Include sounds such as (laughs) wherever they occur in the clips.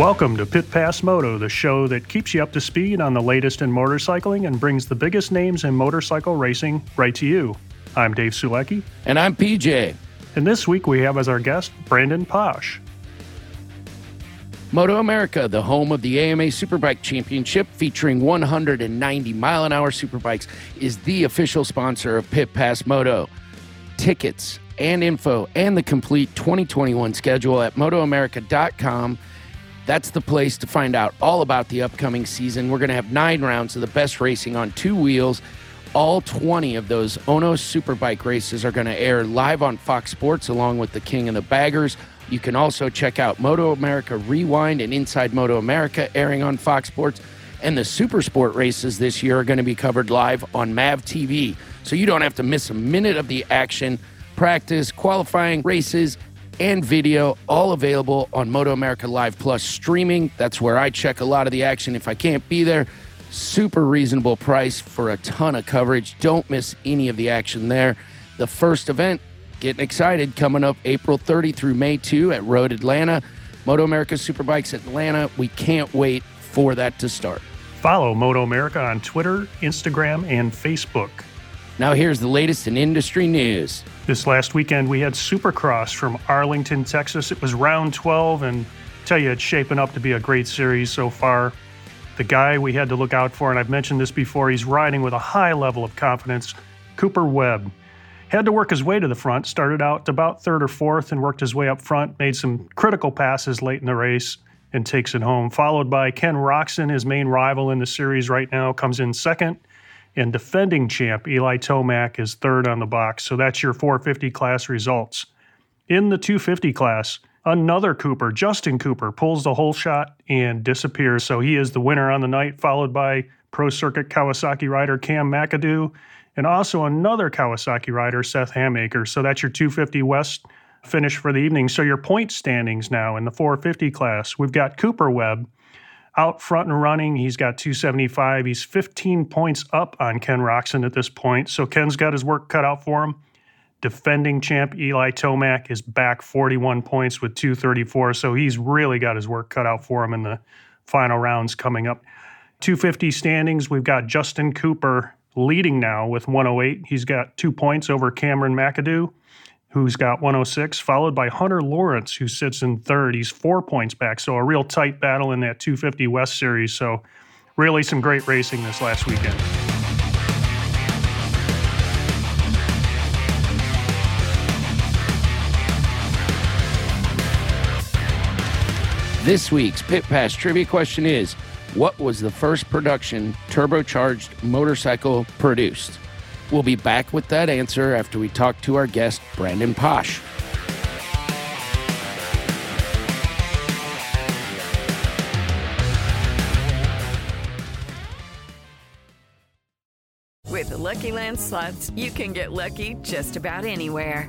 Welcome to Pit Pass Moto, the show that keeps you up to speed on the latest in motorcycling and brings the biggest names in motorcycle racing right to you. I'm Dave Sulecki, And I'm PJ. and this week we have as our guest Brandon Paasch. Moto America, the home of the AMA Superbike Championship featuring 190 mile an hour superbikes, is the official sponsor of Pit Pass Moto. Tickets and info and the complete 2021 schedule at motoamerica.com. That's the place to find out all about the upcoming season. We're going to have nine rounds of the best racing on two wheels. All 20 of those HONOS Superbike races are going to air live on Fox Sports along with the King and the Baggers. You can also check out Moto America Rewind and Inside Moto America airing on Fox Sports. And the Super Sport races this year are going to be covered live on MAV TV. So you don't have to miss a minute of the action, practice, qualifying races, and video, all available on Moto America Live Plus streaming. That's where I check a lot of the action if I can't be there. Super reasonable price for a ton of coverage. Don't miss any of the action there. The first event, getting excited, coming up April 30 through May 2 at Road Atlanta. Moto America Superbikes Atlanta. We can't wait for that to start. Follow Moto America on Twitter, Instagram, and Facebook. Now, here's the latest in industry news. This last weekend we had Supercross from Arlington, Texas. It was round 12, and I tell you, it's shaping up to be a great series so far. The guy we had to look out for, and I've mentioned this before, he's riding with a high level of confidence, Cooper Webb. Had to work his way to the front, started out about third or fourth and worked his way up front, made some critical passes late in the race and takes it home. Followed by Ken Roczen, his main rival in the series right now, comes in second. And defending champ Eli Tomac is third on the box. So that's your 450 class results. In the 250 class, another Cooper, Justin Cooper, pulls the whole shot and disappears. So he is the winner on the night, followed by Pro Circuit Kawasaki rider Cam McAdoo, and also another Kawasaki rider, Seth Hammaker. So that's your 250 West finish for the evening. So your point standings now in the 450 class, we've got Cooper Webb out front and running. He's got 275. He's 15 points up on Ken Roczen at this point. So Ken's got his work cut out for him. Defending champ Eli Tomac is back 41 points with 234. So he's really got his work cut out for him in the final rounds coming up. 250 standings, we've got Justin Cooper leading now with 108. He's got two points over Cameron McAdoo, who's got 106, followed by Hunter Lawrence, who sits in third. He's four points back. So a real tight battle in that 250 West Series. So really some great racing this last weekend. This week's Pit Pass trivia question is What was the first production turbocharged motorcycle produced? We'll be back with that answer after we talk to our guest, Brandon Paasch. With the Lucky Land slots, you can get lucky just about anywhere.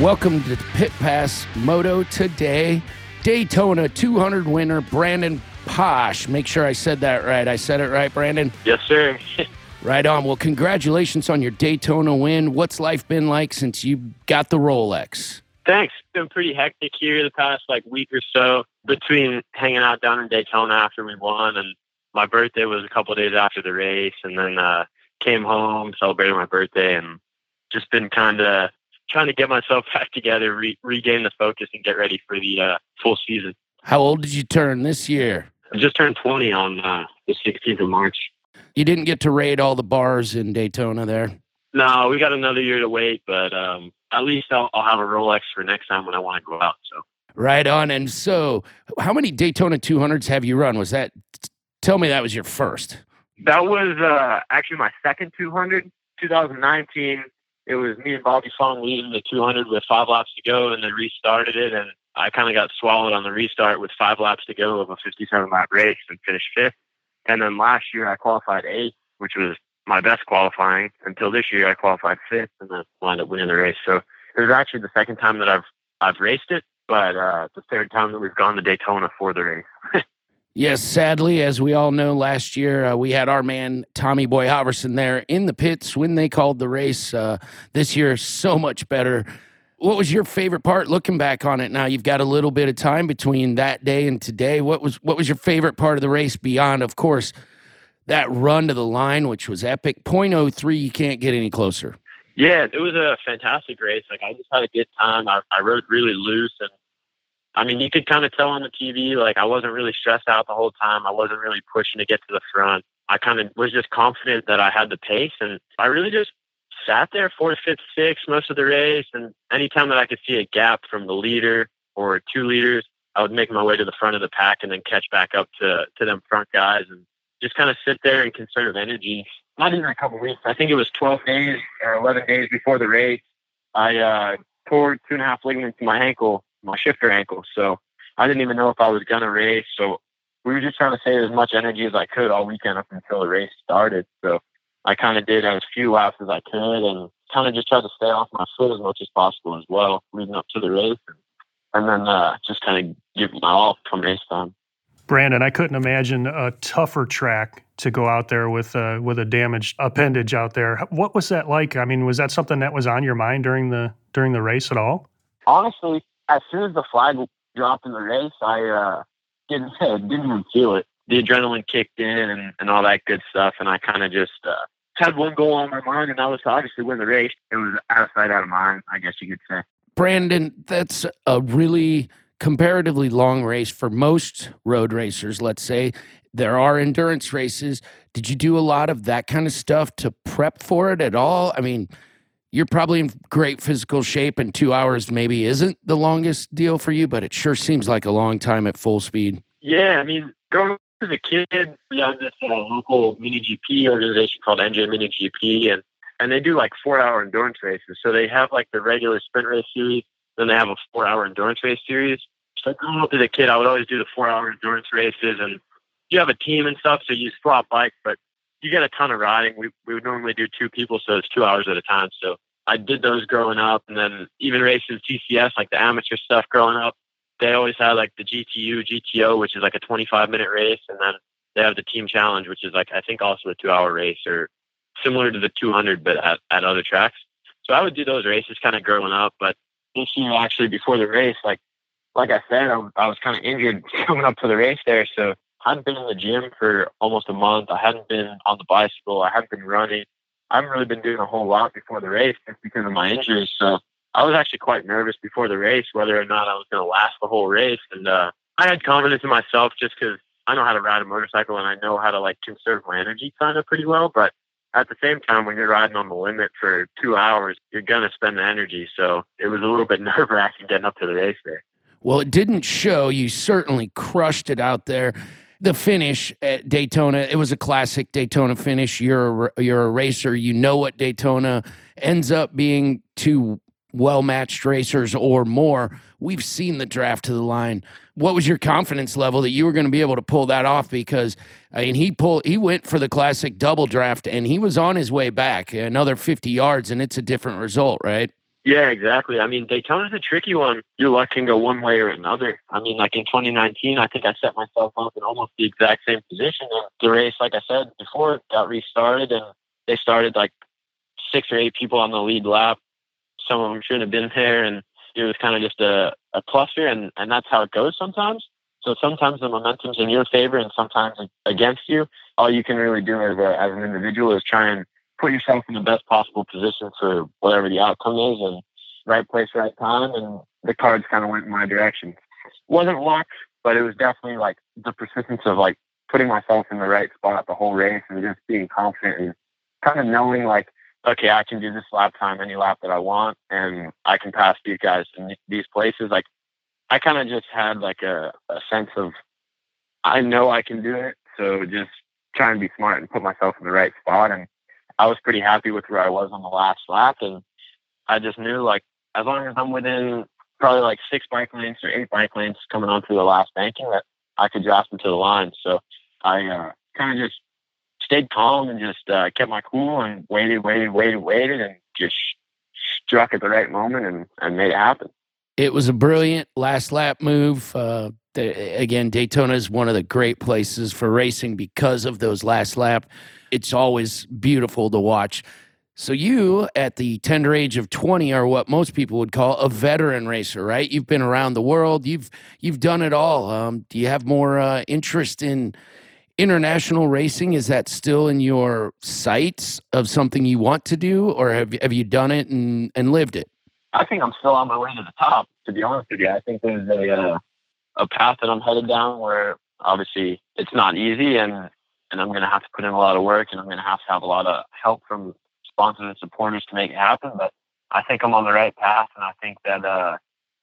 Welcome to Pit Pass Moto today. Daytona 200 winner Brandon Paasch. Make sure I said that right. I said it right, Brandon. Yes, sir. (laughs) Right on. Well, congratulations on your Daytona win. What's life been like since you got the Rolex? Thanks. It's been pretty hectic here the past like week or so between hanging out down in Daytona after we won and my birthday was a couple days after the race and then uh came home, celebrated my birthday and just been kind of trying to get myself (laughs) back together, re- regain the focus and get ready for the uh, full season. How old did you turn this year? I just turned 20 on uh, the 16th of March. You didn't get to raid all the bars in Daytona there. No, we got another year to wait, but um, at least I'll, I'll have a Rolex for next time when I want to go out. So right on. And so, how many Daytona 200s have you run? Was that? Tell me that was your first. That was uh, actually my second 200, 2019. It was me and Bobby Fong leading the 200 with five laps to go, and then restarted it. And I kind of got swallowed on the restart with five laps to go of a 57 lap race and finished fifth. And then last year I qualified eighth, which was my best qualifying until this year I qualified fifth and then wound up winning the race. So it was actually the second time that I've I've raced it, but uh, the third time that we've gone to Daytona for the race. Yes, sadly, as we all know, last year uh, we had our man Tommy Boy Halverson there in the pits when they called the race. Uh, this year, so much better. What was your favorite part looking back on it? Now you've got a little bit of time between that day and today. What was what was your favorite part of the race beyond, of course, that run to the line, which was epic. .03, you can't get any closer. Yeah, it was a fantastic race. Like I just had a good time. I, I rode really loose, and I mean, you could kind of tell on the TV. Like I wasn't really stressed out the whole time. I wasn't really pushing to get to the front. I kind of was just confident that I had the pace, and I really just sat there fourth, fifth, sixth most of the race. And anytime that I could see a gap from the leader or two leaders, I would make my way to the front of the pack and then catch back up to to them front guys and just kind of sit there and conserve energy. Not even a couple weeks. I think it was 12 days or 11 days before the race. I uh, tore two and a half ligaments in my ankle, my shifter ankle. So I didn't even know if I was gonna race. So we were just trying to save as much energy as I could all weekend up until the race started. So I kind of did as few laps as I could and kind of just tried to stay off my foot as much as possible as well, leading up to the race. And, then uh, just kind of give my all come race time. Brandon, I couldn't imagine a tougher track to go out there with a, with a damaged appendage out there. What was that like? I mean, was that something that was on your mind during the during the race at all? Honestly, as soon as the flag dropped in the race, I uh, didn't (laughs) didn't even feel it. The adrenaline kicked in and, and all that good stuff, and I kind of just uh, had one goal on my mind, and that was to obviously win the race. It was out of sight, out of mind, I guess you could say. Brandon, that's a really comparatively long race for most road racers, let's say. There are endurance races. Did you do a lot of that kind of stuff to prep for it at all? I mean, you're probably in great physical shape, and two hours maybe isn't the longest deal for you, but it sure seems like a long time at full speed. Yeah, I mean, growing as a kid, we had this uh, local mini GP organization called NJ Mini GP, and and they do like four hour endurance races. So they have like the regular sprint race series, then they have a four hour endurance race series. So growing up as a kid, I would always do the four hour endurance races, and you have a team and stuff, so you swap bikes, but you get a ton of riding. We we would normally do two people, so it's two hours at a time. So I did those growing up, and then even racing TCS, like the amateur stuff growing up they always had like the GTU, GTO, which is like a 25 minute race, and then they have the team challenge, which is like I think also a two hour race or similar to the 200, but at, at other tracks. So I would do those races kind of growing up, but this year actually before the race, like like I said, I, I was kind of injured (laughs) coming up to the race there, so hadn't been in the gym for almost a month. I hadn't been on the bicycle. I hadn't been running. I haven't really been doing a whole lot before the race just because of my injuries. So I was actually quite nervous before the race whether or not I was going to last the whole race. And uh, I had confidence in myself just because I know how to ride a motorcycle and I know how to like conserve my energy kind of pretty well. But at the same time, when you're riding on the limit for two hours, you're going to spend the energy. So it was a little bit (laughs) nerve wracking getting up to the race there. Well, it didn't show. You certainly crushed it out there. The finish at Daytona, it was a classic Daytona finish. You're a, you're a racer. You know what Daytona ends up being to well matched racers or more. We've seen the draft to the line. What was your confidence level that you were going to be able to pull that off? Because I mean, he pulled, he went for the classic double draft, and he was on his way back another fifty yards, and it's a different result, right? Yeah, exactly. I mean, Daytona's a tricky one. Your luck can go one way or another. I mean, like in 2019, I think I set myself up in almost the exact same position. And the race, like I said before, got restarted, and they started like six or eight people on the lead lap. Some of them shouldn't have been there, and it was kind of just a, a cluster, and, and that's how it goes sometimes. So sometimes the momentum's in your favor and sometimes against you. All you can really do as, a, as an individual is try and put yourself in the best possible position for whatever the outcome is and right place, right time. And the cards kind of went in my direction. Wasn't luck, but it was definitely like the persistence of like putting myself in the right spot the whole race and just being confident and kind of knowing like, okay, I can do this lap time any lap that I want and I can pass these guys in these places. Like I kind of just had like a, a sense of I know I can do it. So just try and be smart and put myself in the right spot. And I was pretty happy with where I was on the last lap. And I just knew like as long as I'm within probably like six bike lanes or eight bike lanes coming on onto the last banking that I could draft them to the line. So I uh, kind of just stayed calm and just uh, kept my cool and waited, waited, waited, waited, and just struck at the right moment and, and made it happen. It was a brilliant last lap move. Uh, the, again, Daytona is one of the great places for racing because of those last lap. It's always beautiful to watch. So you, at the tender age of 20, are what most people would call a veteran racer, right? You've been around the world. You've you've done it all. Um, do you have more uh, interest in international racing? Is that still in your sights of something you want to do, or have have you done it and, and lived it? I think I'm still on my way to the top. To be honest with you, I think there's a uh, a path that I'm headed down where obviously it's not easy, and and I'm going to have to put in a lot of work, and I'm going to have to have a lot of help from sponsors and supporters to make it happen. But I think I'm on the right path, and I think that uh,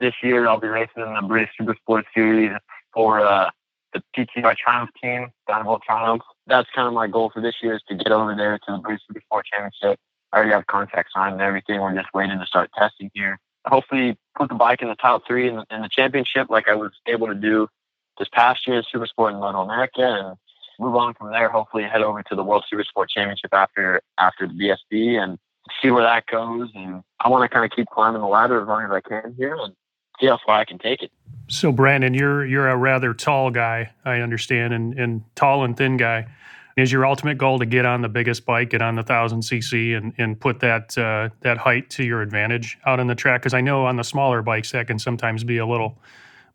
this year I'll be racing in the British Super Sport Series for uh, the PTR Triumph team, Dynavolt Triumph. That's kind of my goal for this year is to get over there to the British Super Sport Championship Already have contract signed and everything. We're just waiting to start testing here. Hopefully, put the bike in the top three in the, in the championship, like I was able to do this past year, Super Sport in Moto America, and move on from there. Hopefully, head over to the World Super Sport Championship after after the BSB and see where that goes. And I want to kind of keep climbing the ladder as long as I can here and see how far I can take it. So, Brandon, you're you're a rather tall guy, I understand, and and tall and thin guy is your ultimate goal to get on the biggest bike, get on the thousand cc, and and put that uh, that height to your advantage out on the track? Because I know on the smaller bikes that can sometimes be a little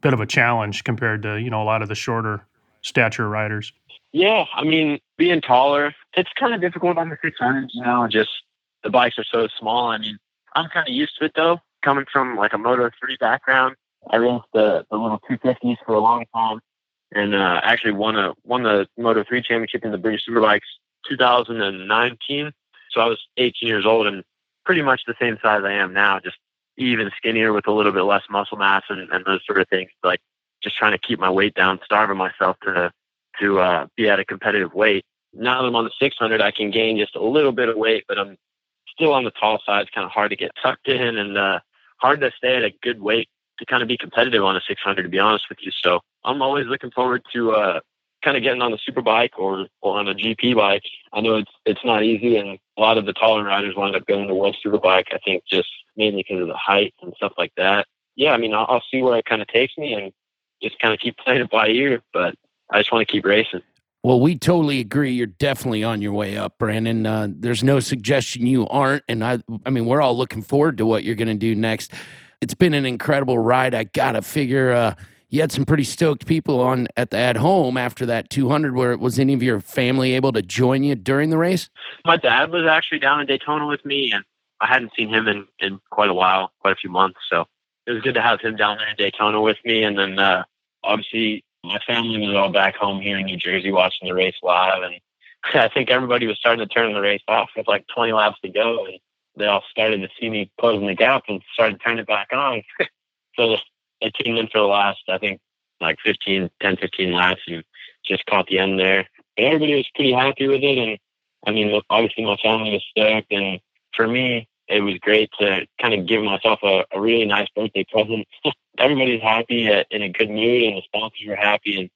bit of a challenge compared to you know a lot of the shorter stature riders. Yeah, I mean, being taller, it's kind of difficult on the 600. You know, just the bikes are so small. I mean, I'm kind of used to it though, coming from like a Moto 3 background. I raced the, the little 250s for a long time and uh, actually won a won the Moto 3 championship in the British Superbikes 2019. So I was 18 years old and pretty much the same size I am now, just even skinnier with a little bit less muscle mass and, and those sort of things. Like just trying to keep my weight down, starving myself to to uh, be at a competitive weight. Now that I'm on the 600, I can gain just a little bit of weight, but I'm still on the tall side. It's kind of hard to get tucked in and uh, hard to stay at a good weight to kind of be competitive on a 600, to be honest with you. So I'm always looking forward to uh, kind of getting on the super bike or, or on a GP bike. I know it's it's not easy, and a lot of the taller riders wind up going to World Superbike. I think just mainly because of the height and stuff like that. Yeah, I mean, I'll, I'll see where it kind of takes me, and just kind of keep (laughs) playing it by ear. But I just want to keep racing. Well, we totally agree. You're definitely on your way up, Brandon. Uh, there's no suggestion you aren't, and I, I mean, we're all looking forward to what you're going to do next it's been an incredible ride. I gotta figure uh, you had some pretty stoked people on at the at home after that 200. Where was any of your family able to join you during the race? My dad was actually down in Daytona with me, and I hadn't seen him in in quite a while, quite a few months. So it was good to have him down there in Daytona with me. And then uh, obviously my family was all back home here in New Jersey watching the race live, and (laughs) I think everybody was starting to turn the race off with like 20 laps to go, and they all started to see me closing the gap and started turning it back on. (laughs) so they tuned in for the last, I think, like 15, 10, 15 laps and just caught the end there. But everybody was pretty happy with it. And I mean, obviously my family was stoked. And for me, it was great to kind of give myself a, a really nice birthday present. (laughs) Everybody's happy, uh, in a good mood, and the sponsors were happy. And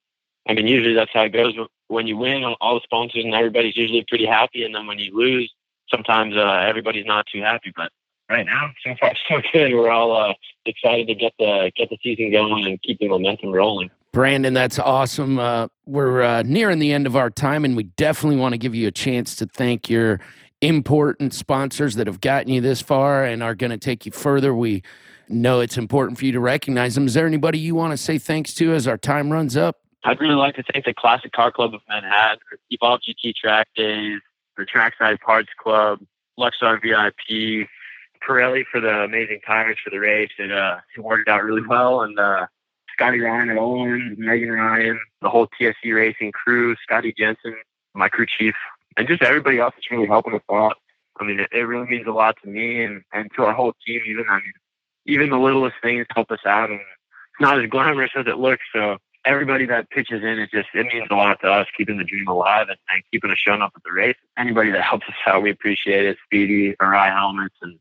I mean, usually that's how it goes. When you win, all the sponsors and everybody's usually pretty happy. And then when you lose, sometimes uh, everybody's not too happy. But right now, so far (laughs) so good. We're all uh, excited to get the get the season going and keep the momentum rolling. Brandon, that's awesome. Uh, we're uh, nearing the end of our time, and we definitely want to give you a chance to thank your important sponsors that have gotten you this far and are going to take you further. We know it's important for you to recognize them. Is there anybody you want to say thanks to as our time runs up? I'd really like to thank the Classic Car Club of Manhattan, Evolve GT Track Days, the Trackside Parts Club, Luxar VIP, Pirelli for the amazing tires for the race. It, uh, it worked out really well. And uh, Scotty Ryan and Olin, Megan Ryan, the whole TSC Racing crew, Scotty Jensen, my crew chief, and just everybody else that's really helping us out. I mean, it, it really means a lot to me and, and to our whole team. Even I mean, even the littlest things help us out, and it's not as glamorous as it looks. So everybody that pitches in, it just it means a lot to us, keeping the dream alive and, and keeping us showing up at the race. Anybody that helps us out, we appreciate it. Speedy, Arai Helmets, and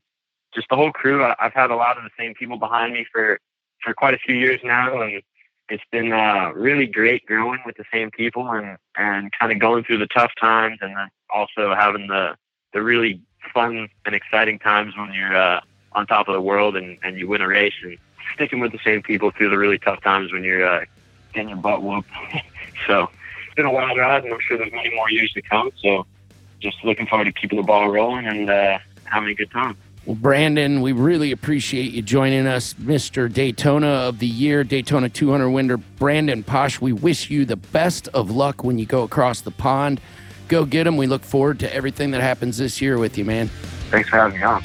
just the whole crew. I, I've had a lot of the same people behind me for for quite a few years now, and it's been uh, really great growing with the same people and and kind of going through the tough times, and then also having the the really fun and exciting times when you're uh, on top of the world and, and you win a race and sticking with the same people through the really tough times when you're uh, getting your butt whooped. (laughs) so it's been a wild ride, and I'm sure there's many more years to come. So just looking forward to keeping the ball rolling and uh, having a good time. Well, Brandon, we really appreciate you joining us, Mr. Daytona of the Year, Daytona 200 winner, Brandon Paasch. We wish you the best of luck when you go across the pond. Go get him. We look forward to everything that happens this year with you, man. Thanks for having me on.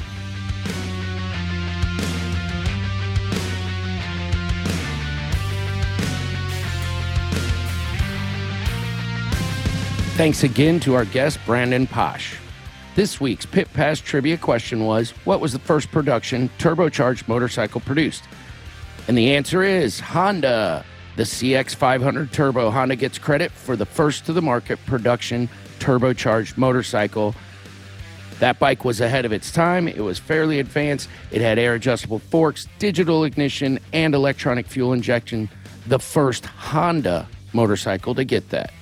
Thanks again to our guest, Brandon Paasch. This week's Pit Pass trivia question was What was the first production turbocharged motorcycle produced? And the answer is Honda. The CX500 Turbo. Honda gets credit for the first to the market production turbocharged motorcycle. That bike was ahead of its time. It was fairly advanced. It had air adjustable forks, digital ignition, and electronic fuel injection. The first Honda motorcycle to get that.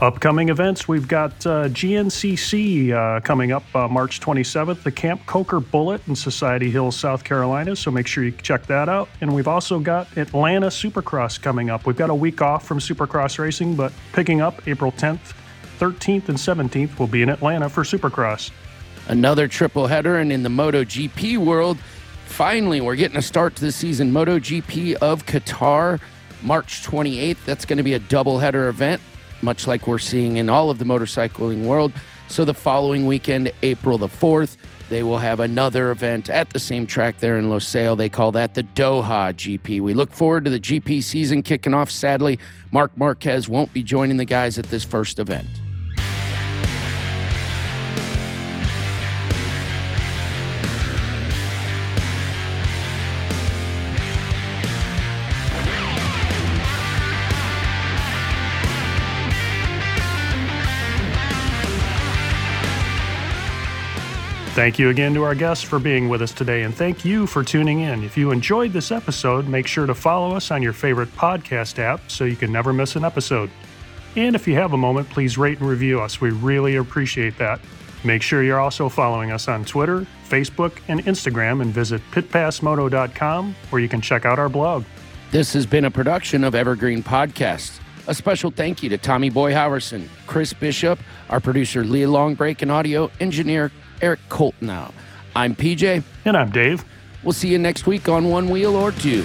Upcoming events, we've got uh, GNCC uh, coming up uh, March 27th, the Camp Coker Bullet in Society Hills, South Carolina. So make sure you check that out. And we've also got Atlanta Supercross coming up. We've got a week off from Supercross racing, but picking up April 10th, 13th, and 17th, we'll be in Atlanta for Supercross. Another triple header, and in the MotoGP world, finally, we're getting a start to the season. MotoGP of Qatar, March 28th. That's going to be a double header event much like we're seeing in all of the motorcycling world. So the following weekend, April the 4th, they will have another event at the same track there in Losail. They call that the Doha GP. We look forward to the GP season kicking off. Sadly, Marc Marquez won't be joining the guys at this first event. Thank you again to our guests for being with us today, and thank you for tuning in. If you enjoyed this episode, make sure to follow us on your favorite podcast app so you can never miss an episode. And if you have a moment, please rate and review us. We really appreciate that. Make sure you're also following us on Twitter, Facebook, and Instagram, and visit pitpassmoto.com where you can check out our blog. This has been a production of Evergreen Podcasts. A special thank you to Tommy Boy Howerson, Chris Bishop, our producer Leah Longbreak, and audio engineer Eric Koltnow. I'm PJ. And I'm Dave. We'll see you next week on One Wheel or Two.